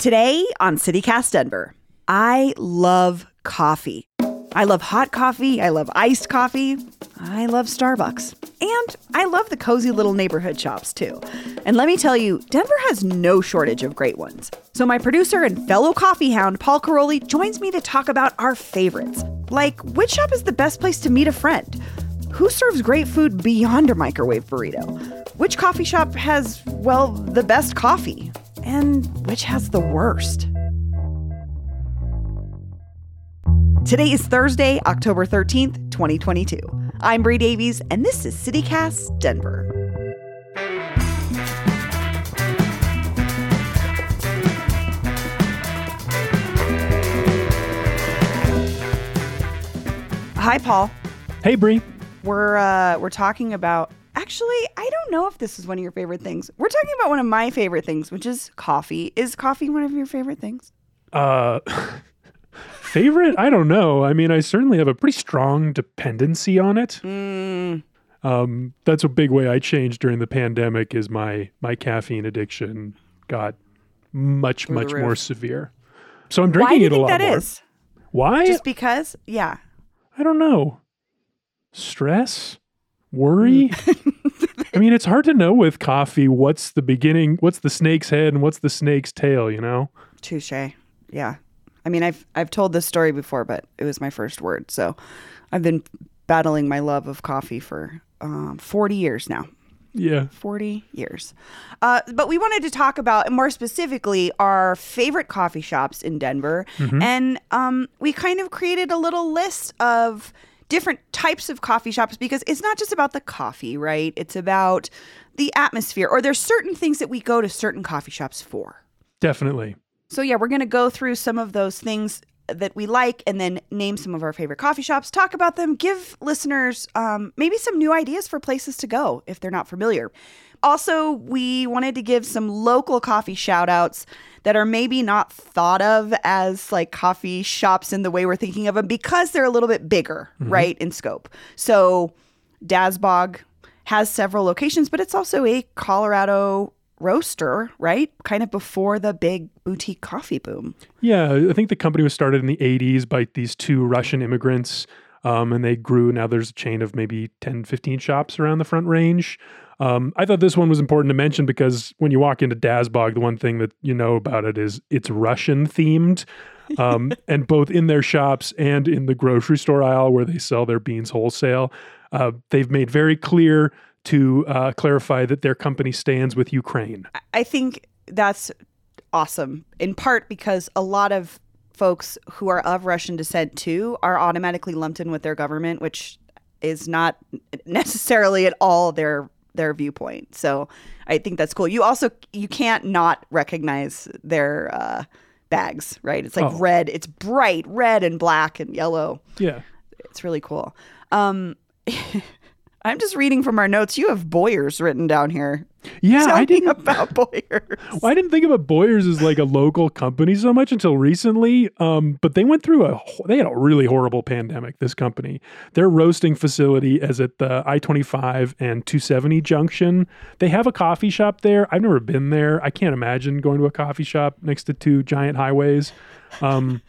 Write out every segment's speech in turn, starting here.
Today on CityCast Denver, I love coffee. I love hot coffee. I love iced coffee. I love Starbucks. And I love the cozy little neighborhood shops too. And let me tell you, Denver has no shortage of great ones. So my producer and fellow coffee hound, Paul Karolyi, joins me to talk about our favorites. Like, which shop is the best place to meet a friend? Who serves great food beyond a microwave burrito? Which coffee shop has, well, the best coffee? And which has the worst? Today is Thursday, October 13th, 2022. I'm Bree Davies, and this is CityCast Denver. Hi, Paul. Hey, Bree. We're uh, we're talking about. Actually, I don't know if this is one of your favorite things. We're talking about one of my favorite things, which is coffee. Is coffee one of your favorite things? Uh, favorite? I don't know. I mean, I certainly have a pretty strong dependency on it. Mm, Um, that's a big way I changed during the pandemic. Is my my caffeine addiction got much Through much more severe. So I'm drinking it a lot that more. is? Why? Just because? Yeah. I don't know. Stress, worry. I mean, it's hard to know with coffee what's the beginning, what's the snake's head, and what's the snake's tail. You know. Touche. Yeah. I mean, I've I've told this story before, but it was my first word. So I've been battling my love of coffee for um, 40 years now. Yeah. 40 years. Uh, but we wanted to talk about, more specifically, our favorite coffee shops in Denver. And um, we kind of created a little list of different types of coffee shops because it's not just about the coffee, right? It's about the atmosphere, or there's certain things that we go to certain coffee shops for. Definitely. So, yeah, we're going to go through some of those things that we like and then name some of our favorite coffee shops, talk about them, give listeners um, maybe some new ideas for places to go if they're not familiar. Also, we wanted to give some local coffee shout outs that are maybe not thought of as like coffee shops in the way we're thinking of them because they're a little bit bigger, right, in scope. So, Dazbog has several locations, but it's also a Colorado roaster, right? Kind of before the big boutique coffee boom. Yeah, I think the company was started in the 80s by these two Russian immigrants. Um, and they grew. Now there's a chain of maybe 10, 15 shops around the front range. Um, I thought this one was important to mention because when you walk into Dazbog, the one thing that you know about it is it's Russian themed. Um, and both in their shops and in the grocery store aisle where they sell their beans wholesale, uh, they've made very clear to uh, clarify that their company stands with Ukraine. I think that's awesome, in part because a lot of folks who are of Russian descent too are automatically lumped in with their government, which is not necessarily at all their their viewpoint. So I think that's cool. You also you can't not recognize their uh, bags, right? It's like Oh. red. It's bright red and black and yellow. Yeah. It's really cool. Um, I'm just reading from our notes. You have Boyers written down here. Yeah, Tell I didn't. about Boyers. Well, I didn't think about Boyers as like a local company so much until recently. Um, but they went through a they had a really horrible pandemic. This company, their roasting facility is at the I twenty five and two seventy junction. They have a coffee shop there. I've never been there. I can't imagine going to a coffee shop next to two giant highways. Um,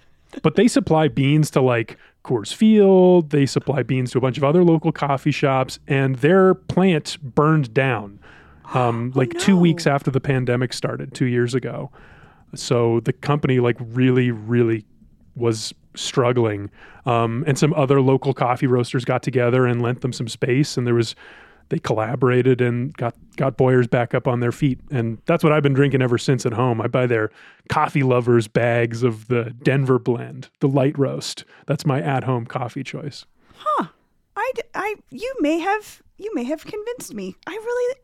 but they supply beans to like Coors Field. They supply beans to a bunch of other local coffee shops, and their plant burned down um, like two no. weeks after the pandemic started, two years ago. So the company like really, really was struggling, um, and some other local coffee roasters got together and lent them some space, and there was they collaborated and got got Boyers back up on their feet, and that's what I've been drinking ever since at home. I buy their coffee lovers bags of the Denver blend, the light roast. That's my at home coffee choice. Huh. I, I you may have you may have convinced me. I really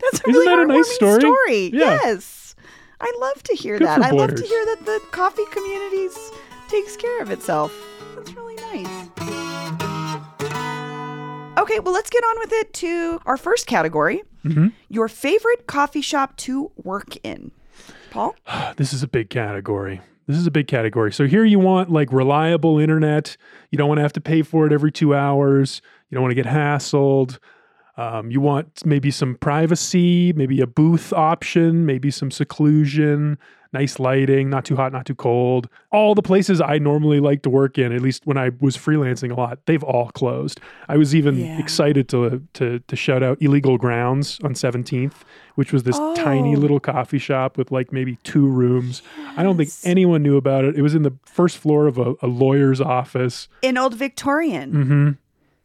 that's a Isn't really that a nice heartwarming story? Yeah. Yes, I love to hear Good that. I love to hear that the coffee community takes care of itself. That's really nice. Okay, well let's get on with it to our first category: Mhm. your favorite coffee shop to work in. Paul, this is a big category. This is a big category. So here you want like reliable internet. You don't want to have to pay for it every two hours. You don't want to get hassled. Um, you want maybe some privacy, maybe a booth option, maybe some seclusion, nice lighting, not too hot, not too cold. All the places I normally like to work in, at least when I was freelancing a lot, they've all closed. I was even Yeah. excited to to to shout out Illegal Grounds on 17th, which was this tiny Oh. little coffee shop with like maybe two rooms. I don't think anyone knew about it. It was in the first floor of a, a lawyer's office. In Old Victorian. hmm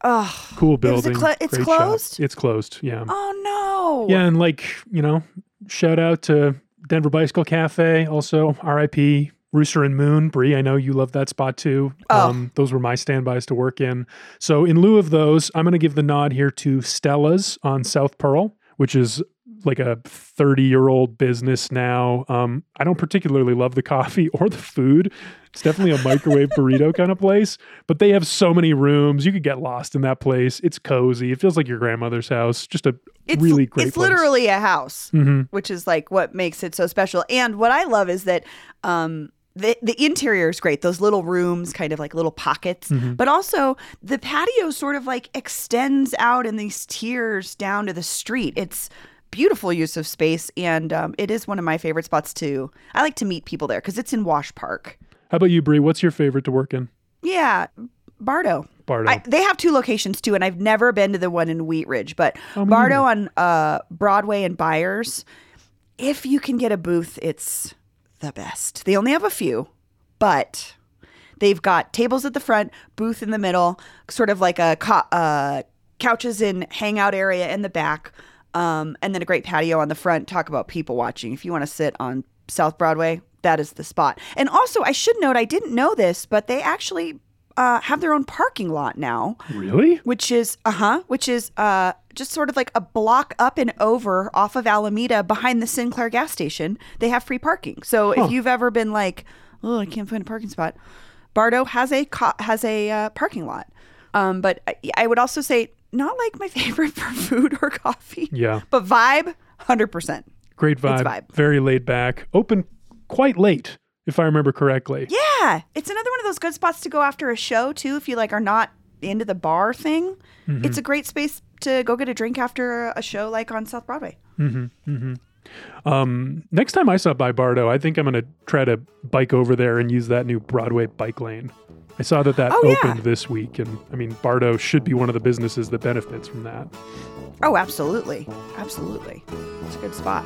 Oh, Cool was it building. it's great shop. closed? It's closed. Yeah. oh no. Yeah, and like you know, shout out to Denver Bicycle Cafe, also R.I.P. Rooster and Moon, Bree. I know you love that spot too. Um, Oh. those were my standbys to work in. So in lieu of those, I'm going to give the nod here to Stella's on South Pearl, which is like a 30 year old business now. Um, I don't particularly love the coffee or the food. It's definitely a microwave burrito kind of place, but they have so many rooms. You could get lost in that place. It's cozy. It feels like your grandmother's house. Just a It's really great It's place. literally a house, hmm which is like what makes it so special. And what I love is that um the the interior is great. Those little rooms, kind of like little pockets, Mm-hmm. but also the patio sort of like extends out in these tiers down to the street. It's beautiful use of space, and um, it is one of my favorite spots too. I like to meet people there because it's in Wash Park. How about you, Bree? What's your favorite to work in? Yeah, Bardo. Bardo. I, they have two locations too, and I've never been to the one in Wheat Ridge, but Oh, Bardo on uh, Broadway and Byers. If you can get a booth, it's the best. They only have a few, but they've got tables at the front, booth in the middle, sort of like a co- uh, couches and hangout area in the back, um, and then a great patio on the front. Talk about people watching. If you want to sit on South Broadway, that is the spot. And also, I should note, I didn't know this, but they actually uh, have their own parking lot now really? which is uh-huh which is uh just sort of like a block up and over off of alameda behind the sinclair gas station they have free parking so Huh. if you've ever been like oh i can't find a parking spot bardo has a co- has a uh, parking lot um but I, I would also say not like my favorite for food or coffee Yeah. but vibe 100% Great vibe. vibe. Very laid back. Open quite late, if I remember correctly. yeah it's another one of those good spots to go after a show too if you like are not into the bar thing Mm-hmm. it's a great space to go get a drink after a show like on south broadway Um, next time I stop by Bardo, I think I'm going to try to bike over there and use that new Broadway bike lane. I saw that that Oh, yeah. opened this week, and I mean, Bardo should be one of the businesses that benefits from that. Oh, absolutely. Absolutely. It's a good spot.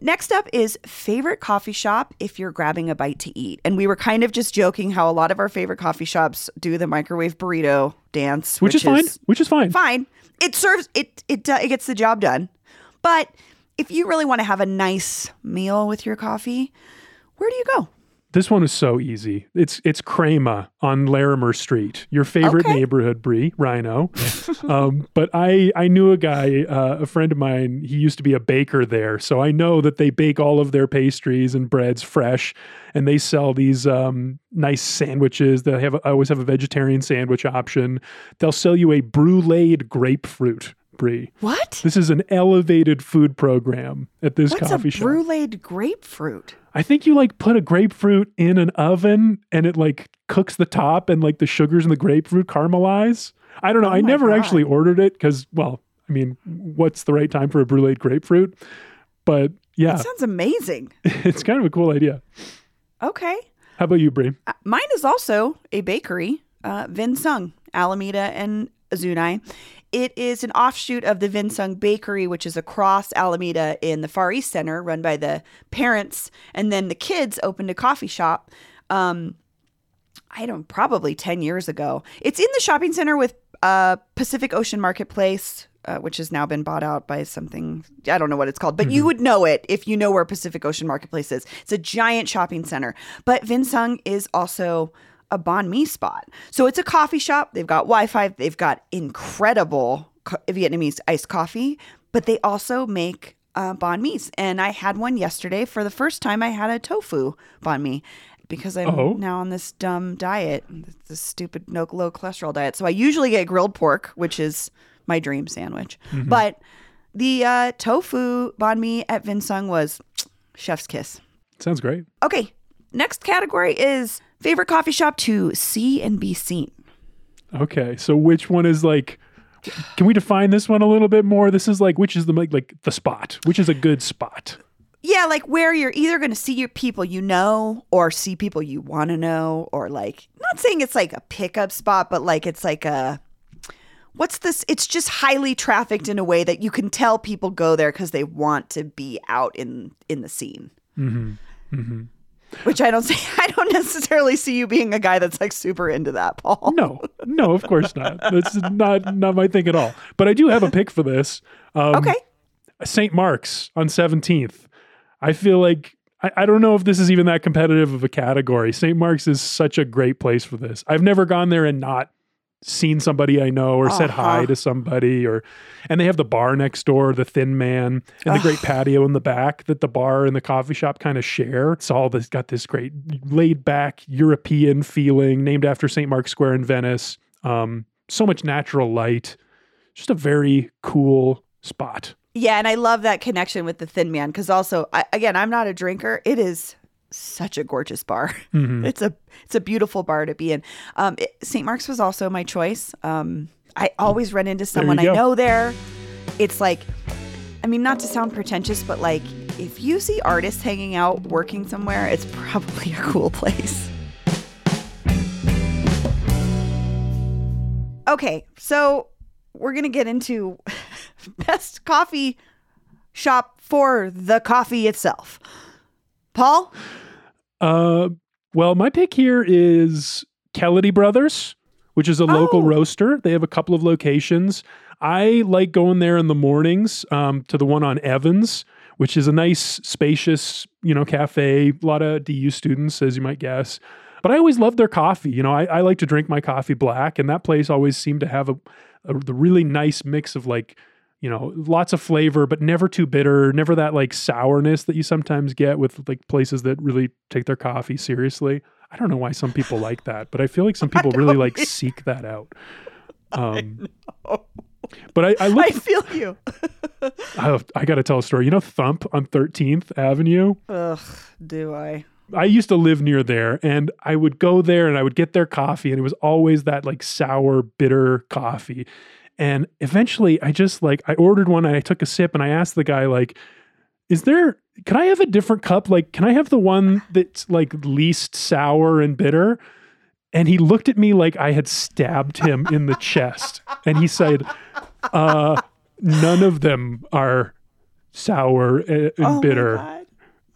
Next up is favorite coffee shop if you're grabbing a bite to eat. And we were kind of just joking how a lot of our favorite coffee shops do the microwave burrito dance, Which, is fine. Which is fine. Fine. It serves it it uh, it gets the job done. But if you really want to have a nice meal with your coffee, where do you go? This one is so easy. It's it's Crema on Larimer Street, your favorite Okay. neighborhood, Bree RiNo. um, but I I knew a guy, uh, a friend of mine. He used to be a baker there, so I know that they bake all of their pastries and breads fresh, and they sell these um, nice sandwiches. They have I always have a vegetarian sandwich option. They'll sell you a bruleed grapefruit, Bree. What? This is an elevated food program at this What's coffee a shop. bruleed grapefruit? I think you like put a grapefruit in an oven and it like cooks the top and like the sugars in the grapefruit caramelize. I don't know. Oh I never God. actually ordered it because, well, I mean, what's the right time for a bruleed grapefruit? But yeah, That sounds amazing. it's kind of a cool idea. Okay. How about you, Bree? Uh, Mine is also a bakery, uh, Vinh Xuong, Alameda and Zuni. It is an offshoot of the Vinh Xuong Bakery, which is across Alameda in the Far East Center, run by the parents, and then the kids opened a coffee shop. Um, I don't probably ten years ago. It's in the shopping center with uh, Pacific Ocean Marketplace, uh, which has now been bought out by something I don't know what it's called, but you would know it if you know where Pacific Ocean Marketplace is. It's a giant shopping center. But Vinh Xuong is also a banh mi spot. So it's a coffee shop. They've got Wi-Fi. They've got incredible co- Vietnamese iced coffee, but they also make uh, banh mi's. And I had one yesterday for the first time. I had a tofu banh mi because I'm Oh. now on this dumb diet, this stupid no low cholesterol diet. So I usually get grilled pork, which is my dream sandwich. But the uh, tofu banh mi at Vinh Xuong was chef's kiss. Sounds great. Okay, next category is favorite coffee shop to see and be seen. Okay, so which one is like? Can we define this one a little bit more? This is like which is the like, like the spot? Which is a good spot? Yeah, like where you're either going to see your people you know or see people you want to know, or like, not saying it's like a pickup spot, but like it's like a. What's this? It's just highly trafficked in a way that you can tell people go there because they want to be out in in the scene. Mm-hmm, mm-hmm. Which I don't say. I don't necessarily see you being a guy that's like super into that, Paul. No, no, of course not. That's not not my thing at all. But I do have a pick for this. Um, Okay. St. Mark's on 17th. I feel like I, I don't know if this is even that competitive of a category. St. Mark's is such a great place for this. I've never gone there and not seen somebody I know or said hi Uh-huh. to somebody or and they have the bar next door, the thin man, and the great patio in the back that the bar and the coffee shop kind of share. It's all this got this great laid back European feeling, named after St. Mark's Square in Venice. Um, so much natural light. Just a very cool spot. Yeah, and I love that connection with the Thin Man because also, I, again, I'm not a drinker. It is such a gorgeous bar. It's a it's a beautiful bar to be in. Um, it- St. Mark's was also my choice. Um, I always run into someone I know there. It's like, I mean, not to sound pretentious, but like if you see artists hanging out working somewhere, it's probably a cool place. Okay, so we're gonna get into best coffee shop for the coffee itself. Paul, Uh, well, my pick here is Kaladi Brothers, which is a local Oh. roaster. They have a couple of locations. I like going there in the mornings um, to the one on Evans, which is a nice, spacious, you know, cafe. A lot of DU students, as you might guess. But I always love their coffee. You know, I, I like to drink my coffee black, and that place always seemed to have a, a the really nice mix of like you know, lots of flavor, but never too bitter, never that like sourness that you sometimes get with like places that really take their coffee seriously. I don't know why some people like that, but I feel like some people really like seek that out. Um, but I, I I feel you. I, I got to tell a story. You know, Thump on 13th Avenue? Ugh, do I? I used to live near there and I would go there and I would get their coffee and it was always that like sour, bitter coffee. And eventually I just like I ordered one and I took a sip and I asked the guy like is there can I have a different cup? Like can I have the one that's like least sour and bitter? And he looked at me like I had stabbed him in the chest and he said uh none of them are sour and, and oh bitter. My.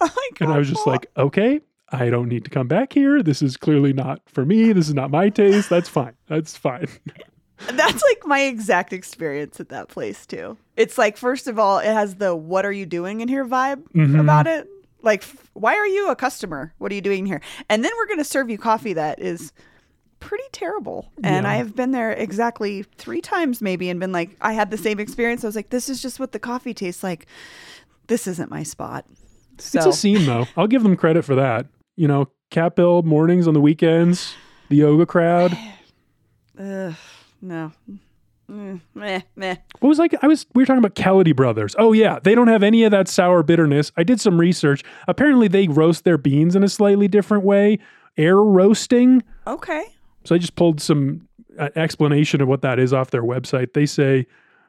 Oh my God. And I was just like, okay, I don't need to come back here. This is clearly not for me. This is not my taste. That's fine. That's fine. That's like my exact experience at that place too. It's like first of all, it has the "What are you doing in here?" vibe Mhm. about it. Like, f- why are you a customer? What are you doing here? And then we're going to serve you coffee that is pretty terrible. And Yeah. I have been there exactly three times, maybe, and been like, I had the same experience. I was like, this is just what the coffee tastes like. This isn't my spot. So It's a scene, though. I'll give them credit for that. You know, Cap Hill mornings on the weekends, the yoga crowd. Ugh, no. Mm, meh, meh. What was like? I was. We were talking about Kaladi Brothers. Oh yeah, they don't have any of that sour bitterness. I did some research. Apparently, they roast their beans in a slightly different way, air roasting. Okay. So I just pulled some uh, explanation of what that is off their website. They say,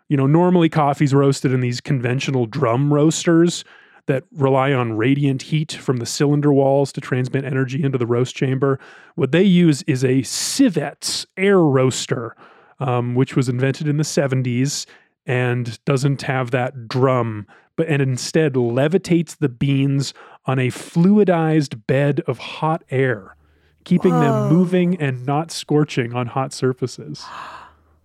you know, normally coffee's roasted in these conventional drum roasters that rely on radiant heat from the cylinder walls to transmit energy into the roast chamber. What they use is a Sivetz air roaster, um, which was invented in the 70s and doesn't have that drum, but and instead levitates the beans on a fluidized bed of hot air, keeping Whoa. them moving and not scorching on hot surfaces.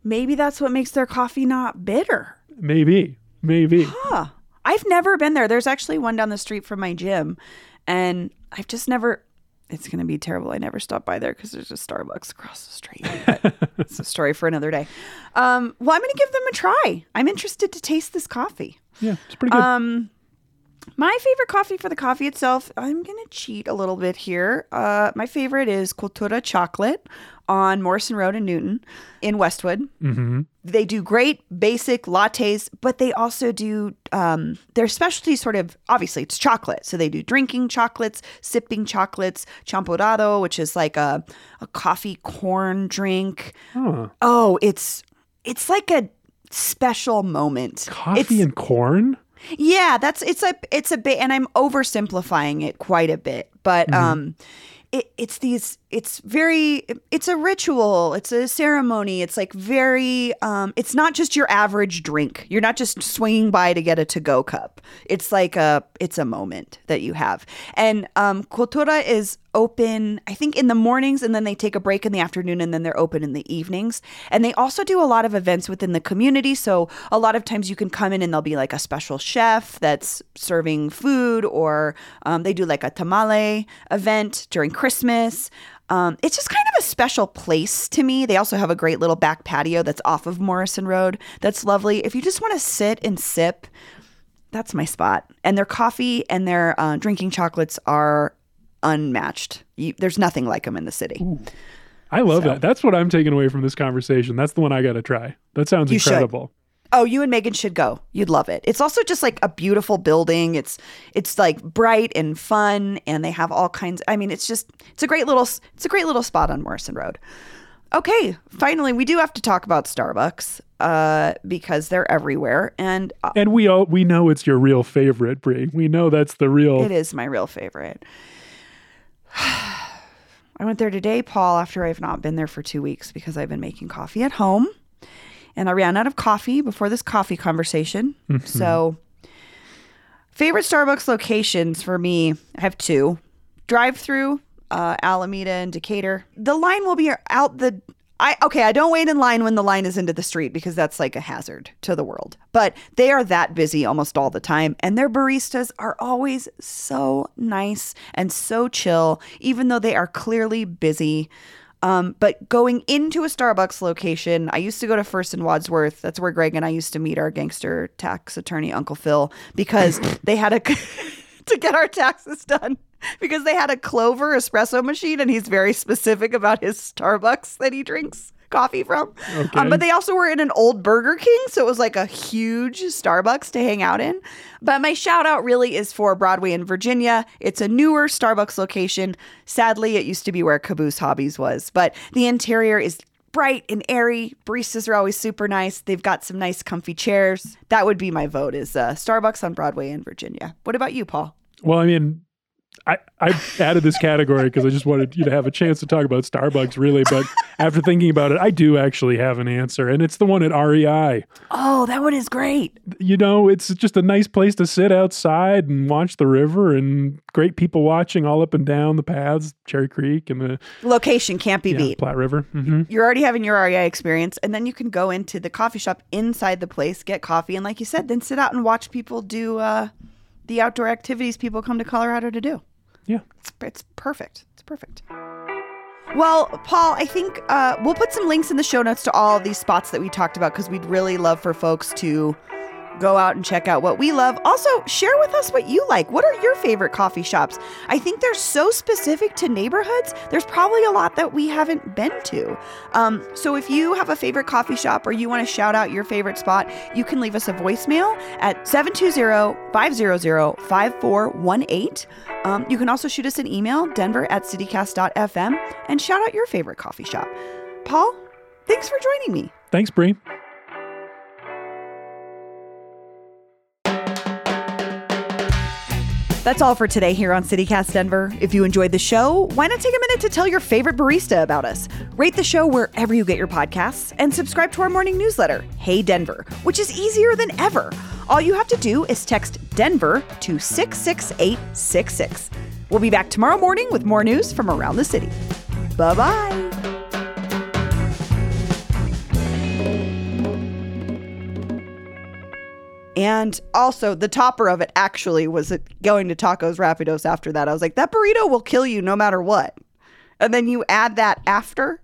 Maybe that's what makes their coffee not bitter. Maybe, maybe. Huh. I've never been there. There's actually one down the street from my gym, and I've just never. It's going to be terrible. I never stop by there because there's a Starbucks across the street. It's a story for another day. Um, well, I'm going to give them a try. I'm interested to taste this coffee. Yeah, it's pretty good. Um, my favorite coffee for the coffee itself, I'm going to cheat a little bit here. Uh, my favorite is Cultura Chocolate on Morrison Road in Newton in Westwood. hmm They do great basic lattes, but they also do um, their specialty. Sort of obviously, it's chocolate, so they do drinking chocolates, sipping chocolates, champurrado, which is like a a coffee corn drink. Oh, Oh, it's it's like a special moment. coffee It's- and corn. yeah, that's it's a it's a bit, and I'm oversimplifying it quite a bit, but um, it, it's these it's very it's a ritual, it's a ceremony, it's like very um, it's not just your average drink. You're not just swinging by to get a to go cup. It's like a it's a moment that you have, and um, Cultura is open I think in the mornings, and then they take a break in the afternoon, and then they're open in the evenings, and they also do a lot of events within the community. So a lot of times you can come in and there'll be like a special chef that's serving food, or um, they do like a tamale event during Christmas. Um, it's just kind of a special place to me. They also have a great little back patio that's off of Morrison Road. That's lovely. If you just want to sit and sip, that's my spot. And their coffee and their uh, drinking chocolates are unmatched. You, there's nothing like them in the city. I love So- that. That's what I'm taking away from this conversation. That's the one I got to try. That sounds You should. incredible. Oh, you and Megan should go. You'd love it. It's also just like a beautiful building. It's it's like bright and fun, and they have all kinds. I mean, it's just it's a great little it's a great little spot on Morrison Road. Okay, finally, we do have to talk about Starbucks uh, because they're everywhere, and uh, And we all we know it's your real favorite, Bree. We know that's the real. it is my real favorite. I went there today, Paul, after I've not been there for two weeks because I've been making coffee at home. And I ran out of coffee before this coffee conversation. So, favorite Starbucks locations for me, I have two drive through, uh, Alameda and Decatur. The line will be out the. I, okay, I don't wait in line when the line is into the street because that's like a hazard to the world. But they are that busy almost all the time, and their baristas are always so nice and so chill, even though they are clearly busy. Um, but going into a Starbucks location, I used to go to First and Wadsworth. That's where Greg and I used to meet our gangster tax attorney, Uncle Phil, because they had a to get our taxes done because they had a Clover espresso machine, and he's very specific about his Starbucks that he drinks coffee from. Okay. Um, but they also were in an old Burger King, so it was like a huge Starbucks to hang out in. But my shout out really is for Broadway in Virginia. It's a newer Starbucks location. Sadly, it used to be where Caboose Hobbies was, but the interior is bright and airy. Baristas are always super nice. They've got some nice, comfy chairs. That would be my vote. Is uh, Starbucks on Broadway in Virginia? What about you, Paul? Well, I mean, I, I added this category because I just wanted you to have a chance to talk about Starbucks, really. But after thinking about it, I do actually have an answer, and it's the one at REI. Oh, that one is great. You know, it's just a nice place to sit outside and watch the river, and great people watching all up and down the paths, Cherry Creek and the Location can't be yeah, beat. Platte River. hmm You're already having your REI experience, and then you can go into the coffee shop inside the place, get coffee, and like you said, then sit out and watch people do uh, the outdoor activities people come to Colorado to do. Yeah. It's, it's perfect. It's perfect. Well, Paul, I think uh, we'll put some links in the show notes to all of these spots that we talked about because we'd really love for folks to go out and check out what we love. Also, share with us what you like. What are your favorite coffee shops? I think they're so specific to neighborhoods. There's probably a lot that we haven't been to. Um, so if you have a favorite coffee shop or you want to shout out your favorite spot, you can leave us a voicemail at 720-500-5418. Um, you can also shoot us an email, denver at citycast.fm, and shout out your favorite coffee shop. Paul, thanks for joining me. Thanks, Bree. That's all for today here on CityCast Denver. If you enjoyed the show, why not take a minute to tell your favorite barista about us? Rate the show wherever you get your podcasts and subscribe to our morning newsletter, Hey Denver, which is easier than ever. All you have to do is text Denver to 66866. We'll be back tomorrow morning with more news from around the city. Bye bye. And also, the topper of it actually was going to Tacos Rapidos after that. I was like, that burrito will kill you no matter what. And then you add that after.